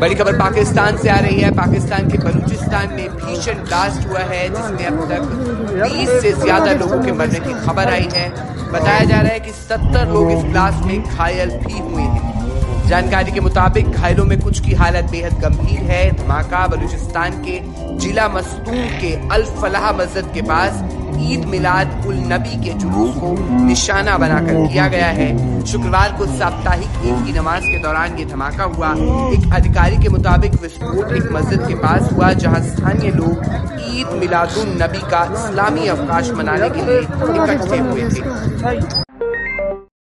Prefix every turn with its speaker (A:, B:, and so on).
A: बड़ी खबर, पाकिस्तान से आ रही है। पाकिस्तान के बलूचिस्तान में भीषण ब्लास्ट हुआ है, जिसमें अब तक 20 से ज़्यादा लोगों के मरने की खबर आई है। बताया जा रहा है कि 70 लोग इस ब्लास्ट में घायल भी हुए हैं जानकारी के मुताबिक घायलों में कुछ की हालत बेहद गंभीर है। धमाका बलूचिस्तान के जिला मस्तूर के अल फलाह मस्जिद के पास ईद मिलाद उल नबी के जुलूस को निशाना बनाकर किया गया है। शुक्रवार को साप्ताहिक ईद की नमाज़ के दौरान ये धमाका हुआ। एक अधिकारी के मुताबिक विस्फोट एक मस्जिद के पास हुआ, जहाँ स्थानीय लोग ईद मिलादुल नबी का इस्लामी अवकाश मनाने के लिए इकट्ठे हुए थे।